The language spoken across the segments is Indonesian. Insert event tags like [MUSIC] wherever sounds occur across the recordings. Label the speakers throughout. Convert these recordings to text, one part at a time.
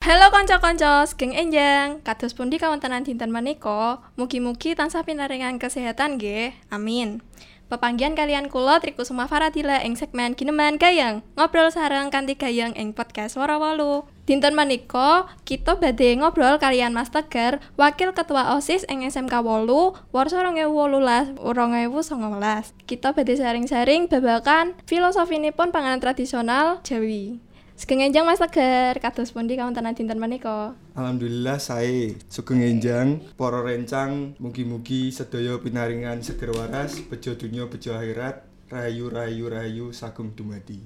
Speaker 1: Halo konco-konco, geng enjang. Kados pundi kawontenan dinten menika, mugi-mugi tansah pinaringan kesehatan nggih. Amin. Pepanggihan kalian kula Trikusuma Faradila ing segmen Gineman Gayang. Ngobrol sareng kanthi gayang ing podcast Wara Walu. Dinten menika kita badhe ngobrol kalian Mas Tegar, Wakil Ketua OSIS ing SMK 8, warsa 2018 2019. Kita badhe sharing-sharing babagan filosofinipun panganan tradisional Jawi. Sugeng enjang Mas Tegar, kados pundi kawontenan dinten menika?
Speaker 2: Alhamdulillah saya sugeng enjang para rencang mugi-mugi sedaya pinaringan seger waras bejo dunya bejo akhirat rahayu rahayu rahayu sagung dumadi.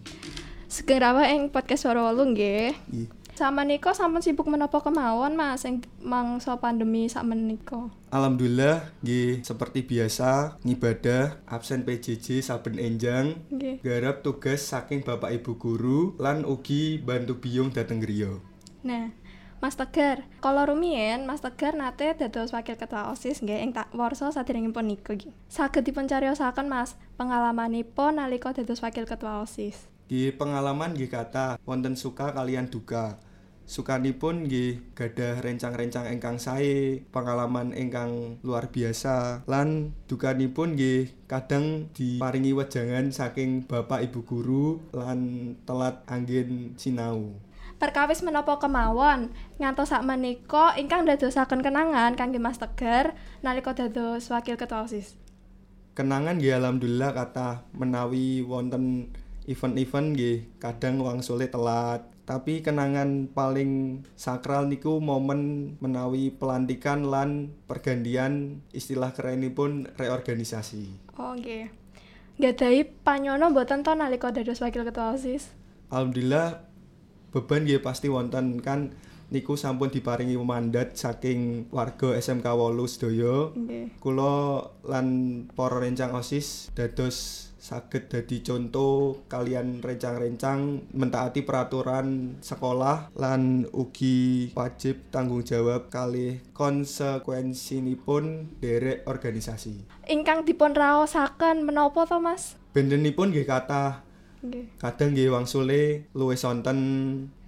Speaker 1: Sugeng rawuh ing podcast Swara Wolu nggih. Sama niko sampun sibuk menapa kemawon Mas ing mangsa pandemi sak menika.
Speaker 2: Alhamdulillah nggih seperti biasa ngibadah absen PJJ saben enjang
Speaker 1: Nggih.
Speaker 2: garap tugas saking Bapak Ibu guru lan ugi bantu biyung dateng griya.
Speaker 1: Nah, Mas Tegar, kalau rumiyin Mas Tegar nate dados wakil ketua OSIS nggih ing tak warsa saderengipun niku nggih. Saged dipuncariyosaken Mas pengalamanipun nalika dados wakil ketua OSIS.
Speaker 2: Nggih pengalaman nggih kata wonten suka kalian duka. Sukanipun nggih gadah rencang-rencang ingkang sae, pengalaman ingkang luar biasa lan dukanipun nggih kadang diparingi wejangan saking Bapak Ibu guru lan telat anggen sinau.
Speaker 1: Perkawis menapa kemawon ngantos sak menika ingkang dadosaken kenangan kangge Mas Tegar nalika dados wakil ketua OSIS.
Speaker 2: Kenangan nggih alhamdulillah kata menawi wonten event-event nggih kadang wangsule telat. Tapi kenangan paling sakral niku momen menawi pelantikan lan pergantian istilah kerenipun reorganisasi.
Speaker 1: Oh nggih. Gadahi panyono mboten to nalika dados wakil ketua OSIS.
Speaker 2: Alhamdulillah beban nggih pasti wonten kan niku sampun diparingi mandat saking warga SMK 8 sedaya.
Speaker 1: Nggih.
Speaker 2: Kula lan para rencang OSIS dados saged dadi contoh kalian rencang-rencang mentaati peraturan sekolah lan ugi wajib tanggung jawab kalih konsekuensinipun derek organisasi.
Speaker 1: Ingkang dipun raosaken menapa to Mas?
Speaker 2: Bendenipun nggih kathah Kadang nggih wangsule luwih sonten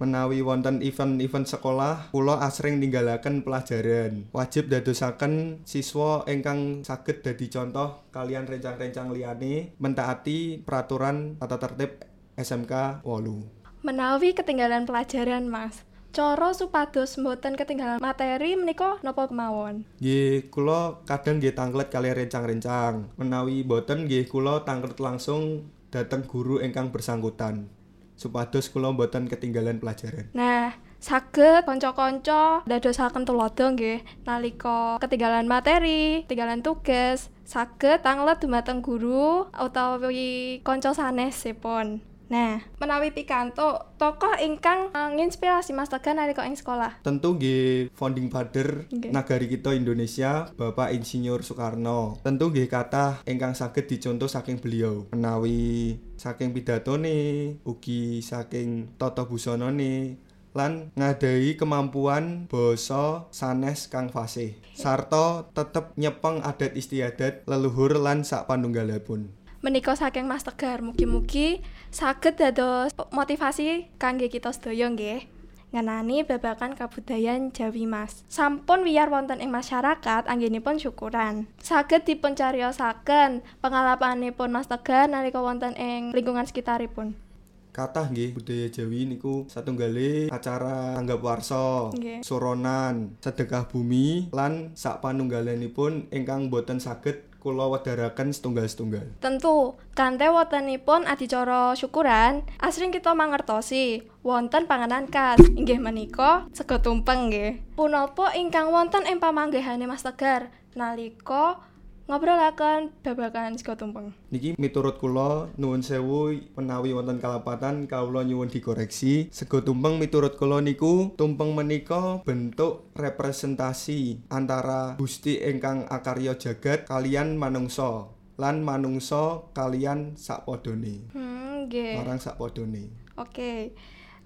Speaker 2: menawi wonten event-event sekolah kula asring ninggalaken pelajaran wajib dadosaken siswa ingkang saged dadi contoh kalian rencang-rencang liyane mentaati peraturan tata tertib SMK 8
Speaker 1: Menawi ketinggalan pelajaran Mas. Cara supados mboten ketinggalan materi menika napa kemawon?
Speaker 2: Nggih, kula kadang nggih tanglet kali rencang-rencang. Menawi boten nggih kula tanglet langsung dateng guru ingkang bersangkutan. Supados kula boten ketinggalan pelajaran.
Speaker 1: Nah, saged kanca-kanca dadosaken tulodo nggih nalika ketinggalan materi, ketinggalan tugas, saged tanglet dumateng guru utawi kanca sanesipun. Nah, menawi pikantuk tokoh ingkang eh, nginspirasi Mas Tegar nalika ing sekolah.
Speaker 2: Tentu nggih founding father
Speaker 1: Nggih.
Speaker 2: nagari kita Indonesia, Bapak Insinyur Soekarno. Tentu nggih kathah ingkang saged dicontoh saking beliau. Menawi saking pidatone, ugi saking tata busanane lan ngadai kemampuan basa sanes kang fasih sarta tetep nyepeng adat istiadat leluhur lan sak panunggalipun.
Speaker 1: Menika saking Mas Tegar, mugi-mugi saged dados motivasi kangge kita sedaya nggih. Ngenani babakan kabudayan Jawi Mas. Sampun wiyar wonten ing masyarakat anggenipun syukuran. Saged dipuncariyosaken pengalamanipun Mas Tegar nalika wonten ing lingkungan sekitaripun.
Speaker 2: Kathah nggih budaya Jawi niku satunggale acara tanggap warsa, soronan, sedekah bumi lan sak panunggalanipun ingkang boten saged kula wedharaken setunggal-setunggal.
Speaker 1: Tentu, kante wontenipun adicara syukuran, asring kita mangertosi wonten panganan khas inggih menika sego tumpeng nggih. Punapa ingkang wonten ing pamanggihane Mas Tegar nalika ngobrolaken babagan sego tumpeng.
Speaker 2: Niki miturut kula nuwun sewu menawi wonten kalapatan kawula nyuwun dikoreksi. Sego tumpeng miturut kula niku tumpeng menika bentuk representasi antara Gusti ingkang akarya jagat kalian manungsa lan manungsa kalian sakpadane.
Speaker 1: Hmm, nggih.
Speaker 2: Marang sakpadane.
Speaker 1: Oke.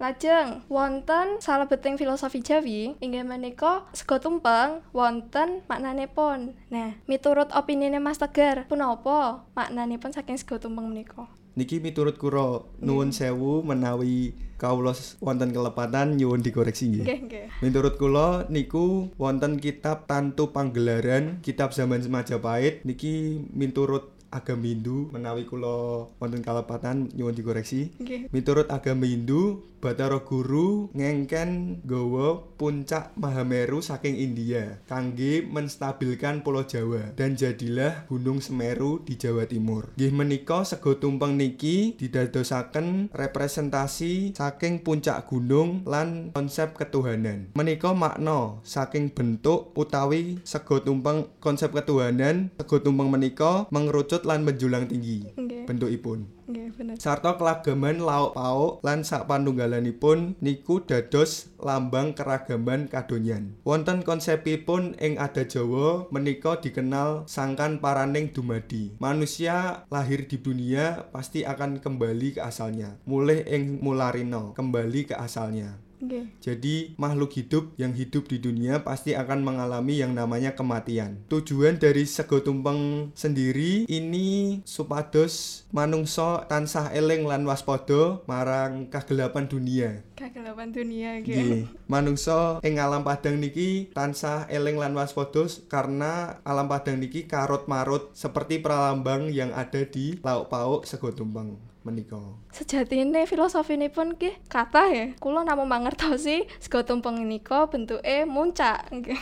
Speaker 1: Lajeng wonten salebeting filosofi Jawi inggih menika sego tumpeng wonten maknanipun. Nah, miturut opinine Mas Tegar, punapa maknanipun saking sego tumpeng menika?
Speaker 2: Niki miturut kula nuwun sewu menawi kawula wonten kelepatan nyuwun dikoreksi nggih.
Speaker 1: Nggih, nggih.
Speaker 2: Menurut kula niku wonten kitab Tantu Panggelaran, kitab zaman Majapahit niki miturut agama Hindu menawi kula wonten kalepatan nyuwun dikoreksi.
Speaker 1: Nggih.
Speaker 2: Miturut agama Hindu, Bathara Guru ngengken nggawa puncak Mahameru saking India kangge menstabilkan Pulau Jawa dan jadilah Gunung Semeru di Jawa Timur. Nggih menika sego tumpeng niki didadosaken representasi saking puncak gunung lan konsep ketuhanan. Menika makna saking bentuk utawi sego tumpeng konsep ketuhanan, sego tumpeng menika mengerucut lan menjulang tinggi
Speaker 1: Nggih.
Speaker 2: bentukipun.
Speaker 1: Nggih, bener.
Speaker 2: Sarta kelagaman lauk pauk lan sapanunggalanipun niku dados lambang keragaman kadonyan. Wonten konsepipun ing adat Jawa menika dikenal sangkan paraning dumadi. Manusia lahir di dunia pasti akan kembali ke asalnya. Mulih ing mularina, kembali ke asalnya.
Speaker 1: Nggih.
Speaker 2: Jadi makhluk hidup yang hidup di dunia pasti akan mengalami yang namanya kematian. Tujuan dari sego tumpeng sendiri ini supados manungsa tansah eling lan waspada marang kagelapan dunia.
Speaker 1: Kagelapan dunia nggih.
Speaker 2: Nggih, manungsa ing alam padang niki tansah eling lan waspada karena alam padang niki karut marut seperti pralambang yang ada di lauk pauk sego tumpeng menika.
Speaker 1: Sejatine filosofinipun nggih kathah ya. Kula namung mangertosi sego tumpeng nika bentuke muncak nggih.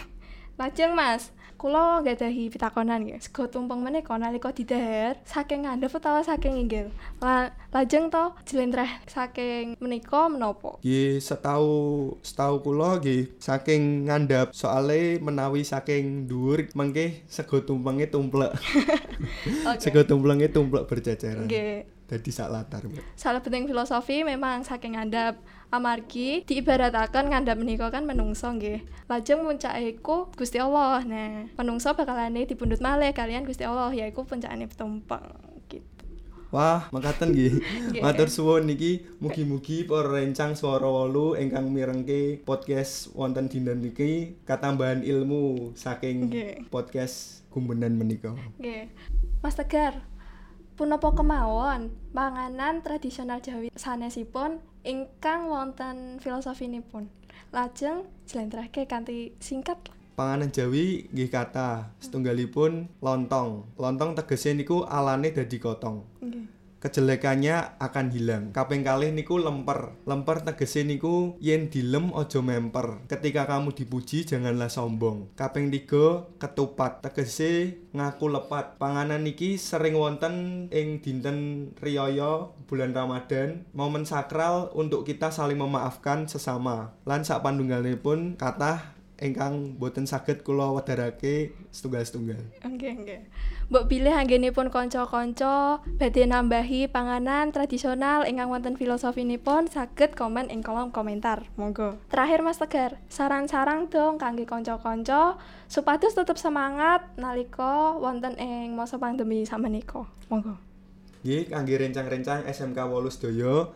Speaker 1: Lajeng Mas, kula gadahi pitakonan nggih. Sego tumpeng menika nalika didhahar saking ngandhap utawa saking inggil. La, lajeng to jlentreh saking menika menapa?
Speaker 2: Nggih, setau setau kula nggih saking ngandhap soale menawi saking dhuwur mengke sego tumpenge tumplek. [LAUGHS] Tumpenge tumplek berjajaran.
Speaker 1: Nggih.
Speaker 2: Dadi sak latar.
Speaker 1: Salah penting filosofi memang saking ngandhap amargi diibarataken ngandhap menika kan menungso nggih. Lajeng puncake iku Gusti Allah. Nah, menungso bakalane dipundhut malih kalian Gusti Allah yaiku puncakane tumpeng gitu.
Speaker 2: Wah, nggih. [LAUGHS]
Speaker 1: Nggih.
Speaker 2: Matur suwun niki mugi-mugi para rencang swara wolu ingkang mirengke podcast wonten dinten niki katambahan ilmu saking podcast gumbenan menika.
Speaker 1: Nggih. Mas Tegar, punapa kemawon panganan tradisional Jawi sanesipun ingkang wonten filosofinipun. Lajeng jlentrehke kanthi singkat.
Speaker 2: Panganan Jawi nggih kata setunggalipun lontong. Lontong tegese niku alane dadi kotong.
Speaker 1: Nggih.
Speaker 2: Kejelekannya akan hilang. Kaping kalih niku lemper. Lemper tegese niku yen dilem ojo memper. Ketika kamu dipuji janganlah sombong. Kaping tiga ketupat. Tegese ngaku lepat. Panganan niki sering wonten ing dinten riyaya bulan Ramadan, momen sakral untuk kita saling memaafkan sesama. Lan sak pandunggalipun kathah ingkang boten saged kula wedharake setunggal-setunggal.
Speaker 1: Nggih, nggih. Mbok bilih anggenipun kanca-kanca badhe nambahi panganan tradisional ingkang wonten filosofinipun saged komen ing kolom komentar. Monggo. Terakhir Mas Tegar, saran-saran dong kangge kanca-kanca supados tetep semangat nalika wonten ing masa pandemi samenika. Monggo.
Speaker 2: Nggih, kangge rencang-rencang SMK Wolu sedaya,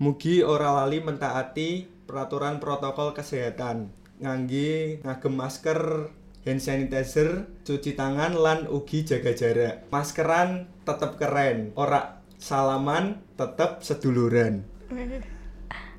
Speaker 2: mugi ora lali mentaati peraturan protokol kesehatan. Ngangge ngagem masker, hand sanitizer, cuci tangan lan ugi jaga jarak. Maskeran tetep keren, ora salaman tetep seduluran.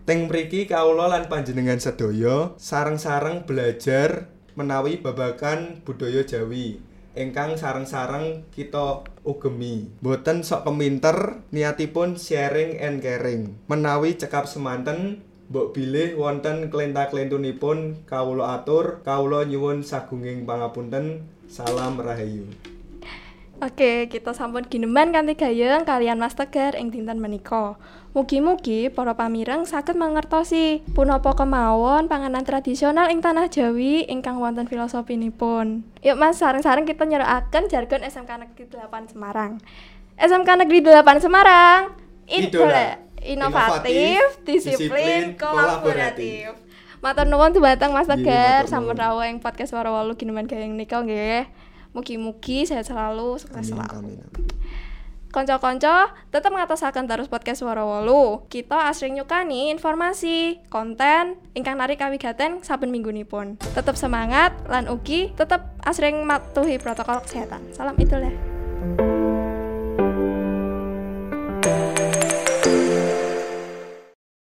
Speaker 2: Teng mriki kawula lan panjenengan sedaya sareng-sareng belajar menawi babagan budaya Jawi ingkang sareng-sareng kita ugemi. Boten sok keminter, niatipun sharing and caring. Menawi cekap semanten Mbok bilih wonten klenta-klentunipun kawula atur, kawula nyuwun sagunging pangapunten. Salam rahayu.
Speaker 1: Oke, kita sampun gineman kanthi gayeng kalian Mas Tegar ing dinten menika. Mugi-mugi para pamireng saged mangertosi punapa kemawon panganan tradisional ing tanah Jawi ingkang wonten filosofinipun. Yuk Mas, sareng-sareng kita nyerakaken jargon SMK Negeri 8 Semarang. SMK Negeri 8 Semarang, idola, inovatif, disiplin, kolaboratif. Matur nuwun dumateng Mas Tegar sampun rawuh ing podcast Waro Walu gineman gayeng nika nggih. Mugi-mugi sehat selalu, sukses selalu. Konco-konco, tetap ngatosaken terus podcast Suara Wolu. Kita asring nyukani informasi, konten, ingkang narik kawigaten saben minggunipun. Tetap semangat, lan ugi tetap asring matuhi protokol kesehatan. Salam itu